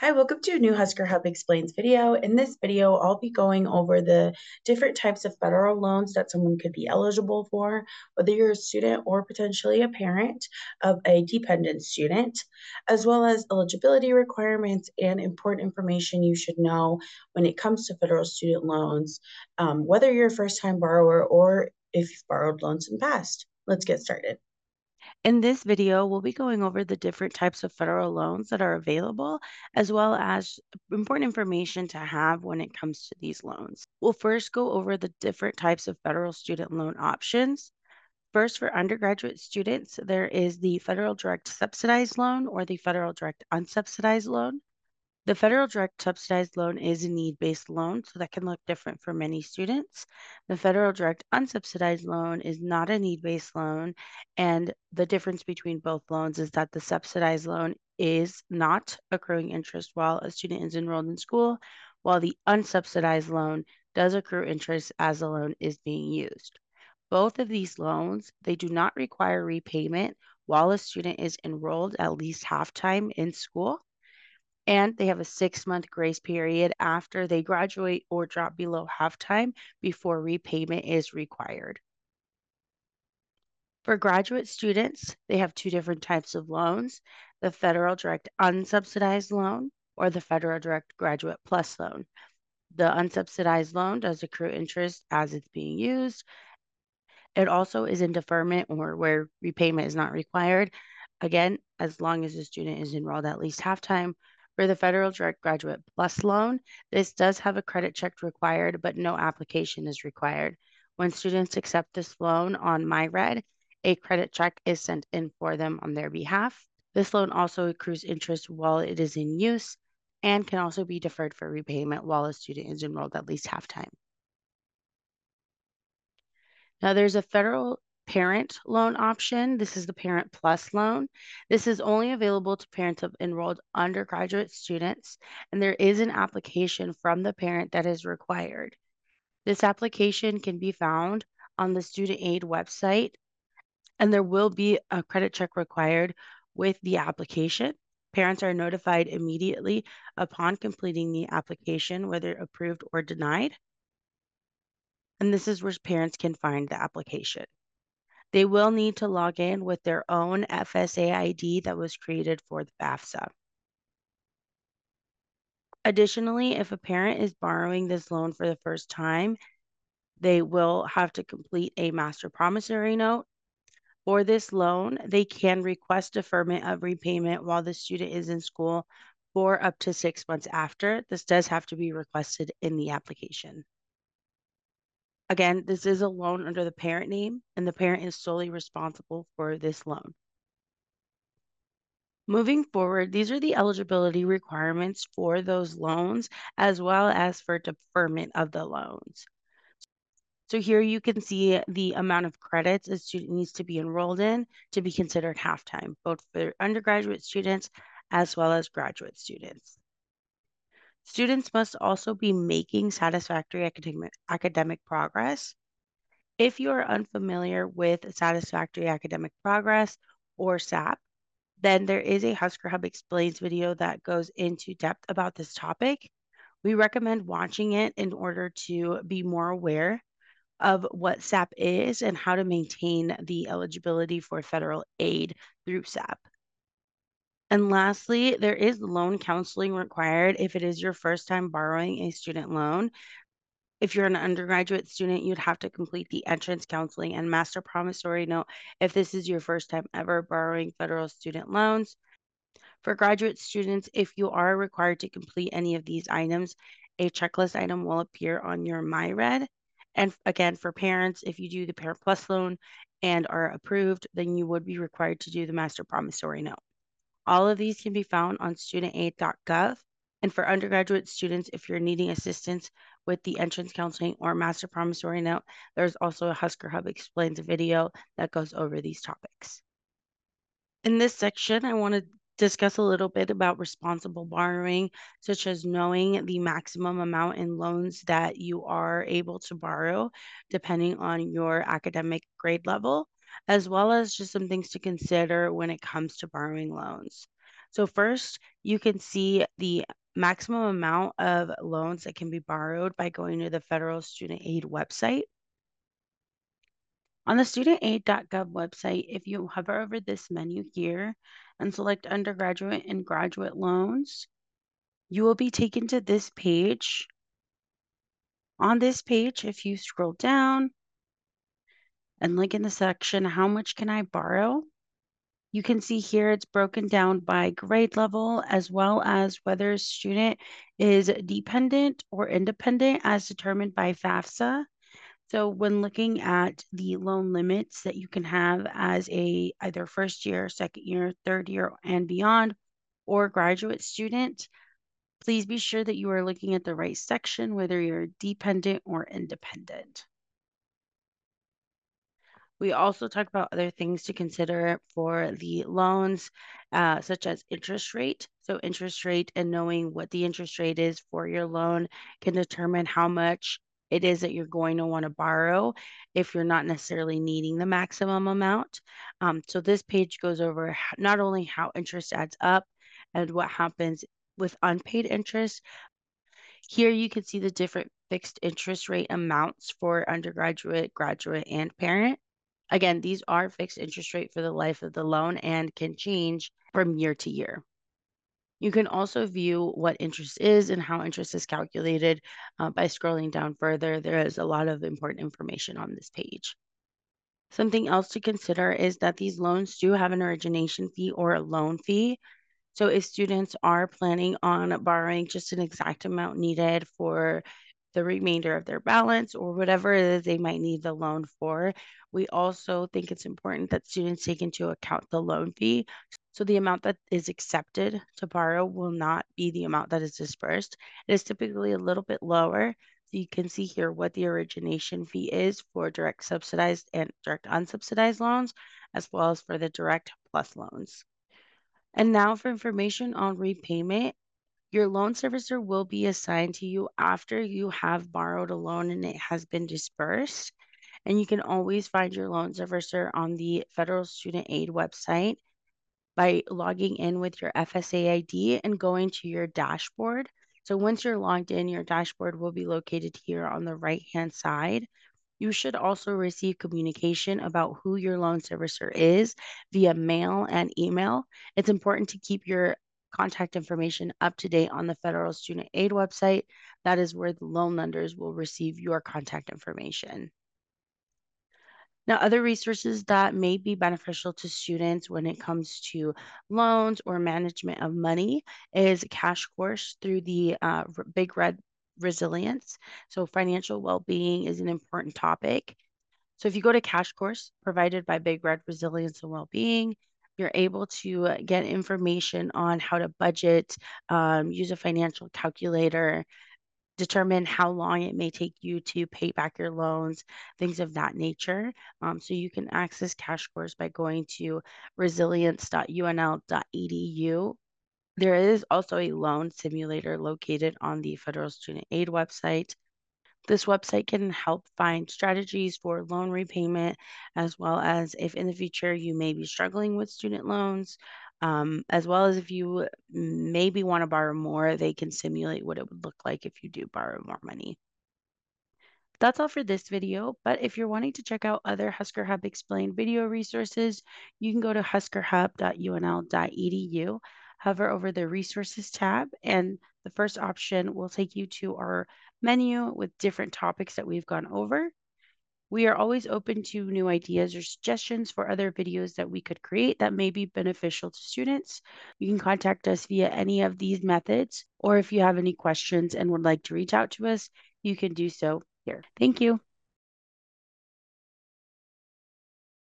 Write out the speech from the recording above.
Hi, welcome to a new Husker Hub Explains video. In this video, I'll be going over the different types of federal loans that someone could be eligible for, whether you're a student or potentially a parent of a dependent student, as well as eligibility requirements and important information you should know when it comes to federal student loans, um, whether you're a first-time borrower or if you've borrowed loans in the past. Let's get started. In this video, we'll be going over the different types of federal loans that are available, as well as important information to have when it comes to these loans. We'll first go over the different types of federal student loan options. First, for undergraduate students, there is the federal direct subsidized loan or the federal direct unsubsidized loan. The federal direct subsidized loan is a need-based loan, so that can look different for many students. The federal direct unsubsidized loan is not a need-based loan, and the difference between both loans is that the subsidized loan is not accruing interest while a student is enrolled in school, while the unsubsidized loan does accrue interest as the loan is being used. Both of these loans, they do not require repayment while a student is enrolled at least half time in school and they have a six month grace period after they graduate or drop below halftime before repayment is required. For graduate students, they have two different types of loans the federal direct unsubsidized loan or the federal direct graduate plus loan. The unsubsidized loan does accrue interest as it's being used. It also is in deferment or where repayment is not required. Again, as long as the student is enrolled at least halftime for the Federal Direct Graduate Plus loan, this does have a credit check required, but no application is required. When students accept this loan on MyRed, a credit check is sent in for them on their behalf. This loan also accrues interest while it is in use and can also be deferred for repayment while a student is enrolled at least half time. Now, there's a federal parent loan option. This is the Parent Plus loan. This is only available to parents of enrolled undergraduate students, and there is an application from the parent that is required. This application can be found on the student aid website, and there will be a credit check required with the application. Parents are notified immediately upon completing the application, whether approved or denied. And this is where parents can find the application. They will need to log in with their own FSA ID that was created for the FAFSA. Additionally, if a parent is borrowing this loan for the first time, they will have to complete a master promissory note. For this loan, they can request deferment of repayment while the student is in school for up to six months after. This does have to be requested in the application. Again, this is a loan under the parent name, and the parent is solely responsible for this loan. Moving forward, these are the eligibility requirements for those loans, as well as for deferment of the loans. So here you can see the amount of credits a student needs to be enrolled in to be considered half-time, both for undergraduate students as well as graduate students. Students must also be making satisfactory academic, academic progress. If you are unfamiliar with satisfactory academic progress or SAP, then there is a Husker Hub Explains video that goes into depth about this topic. We recommend watching it in order to be more aware of what SAP is and how to maintain the eligibility for federal aid through SAP. And lastly, there is loan counseling required if it is your first time borrowing a student loan. If you're an undergraduate student, you'd have to complete the entrance counseling and master promissory note if this is your first time ever borrowing federal student loans. For graduate students, if you are required to complete any of these items, a checklist item will appear on your MyRed. And again, for parents, if you do the Parent Plus loan and are approved, then you would be required to do the master promissory note. All of these can be found on studentaid.gov. And for undergraduate students, if you're needing assistance with the entrance counseling or master promissory note, there's also a Husker Hub Explains video that goes over these topics. In this section, I want to discuss a little bit about responsible borrowing, such as knowing the maximum amount in loans that you are able to borrow, depending on your academic grade level as well as just some things to consider when it comes to borrowing loans. So first, you can see the maximum amount of loans that can be borrowed by going to the federal student aid website. On the studentaid.gov website, if you hover over this menu here and select undergraduate and graduate loans, you will be taken to this page. On this page, if you scroll down and look in the section, how much can I borrow? You can see here it's broken down by grade level as well as whether a student is dependent or independent as determined by FAFSA. So when looking at the loan limits that you can have as a either first year, second year, third year and beyond or graduate student, please be sure that you are looking at the right section whether you're dependent or independent. We also talk about other things to consider for the loans, uh, such as interest rate. So, interest rate and knowing what the interest rate is for your loan can determine how much it is that you're going to want to borrow if you're not necessarily needing the maximum amount. Um, so, this page goes over not only how interest adds up and what happens with unpaid interest. Here you can see the different fixed interest rate amounts for undergraduate, graduate, and parent. Again, these are fixed interest rate for the life of the loan and can change from year to year. You can also view what interest is and how interest is calculated uh, by scrolling down further. There is a lot of important information on this page. Something else to consider is that these loans do have an origination fee or a loan fee. So if students are planning on borrowing just an exact amount needed for the remainder of their balance or whatever it is they might need the loan for. We also think it's important that students take into account the loan fee. So the amount that is accepted to borrow will not be the amount that is disbursed. It is typically a little bit lower. So you can see here what the origination fee is for direct subsidized and direct unsubsidized loans, as well as for the direct plus loans. And now for information on repayment, your loan servicer will be assigned to you after you have borrowed a loan and it has been dispersed. And you can always find your loan servicer on the Federal Student Aid website by logging in with your FSA ID and going to your dashboard. So once you're logged in, your dashboard will be located here on the right hand side. You should also receive communication about who your loan servicer is via mail and email. It's important to keep your contact information up to date on the Federal Student Aid website. That is where the loan lenders will receive your contact information. Now, other resources that may be beneficial to students when it comes to loans or management of money is cash course through the uh, Big Red Resilience. So, financial well being is an important topic. So, if you go to Cash Course provided by Big Red Resilience and Wellbeing, you're able to get information on how to budget, um, use a financial calculator, determine how long it may take you to pay back your loans, things of that nature. Um, so you can access cash course by going to resilience.unl.edu. There is also a loan simulator located on the Federal Student Aid website. This website can help find strategies for loan repayment, as well as if in the future you may be struggling with student loans, um, as well as if you maybe want to borrow more, they can simulate what it would look like if you do borrow more money. That's all for this video, but if you're wanting to check out other Husker Hub Explained video resources, you can go to huskerhub.unl.edu, hover over the resources tab, and the first option will take you to our menu with different topics that we've gone over. We are always open to new ideas or suggestions for other videos that we could create that may be beneficial to students. You can contact us via any of these methods, or if you have any questions and would like to reach out to us, you can do so here. Thank you.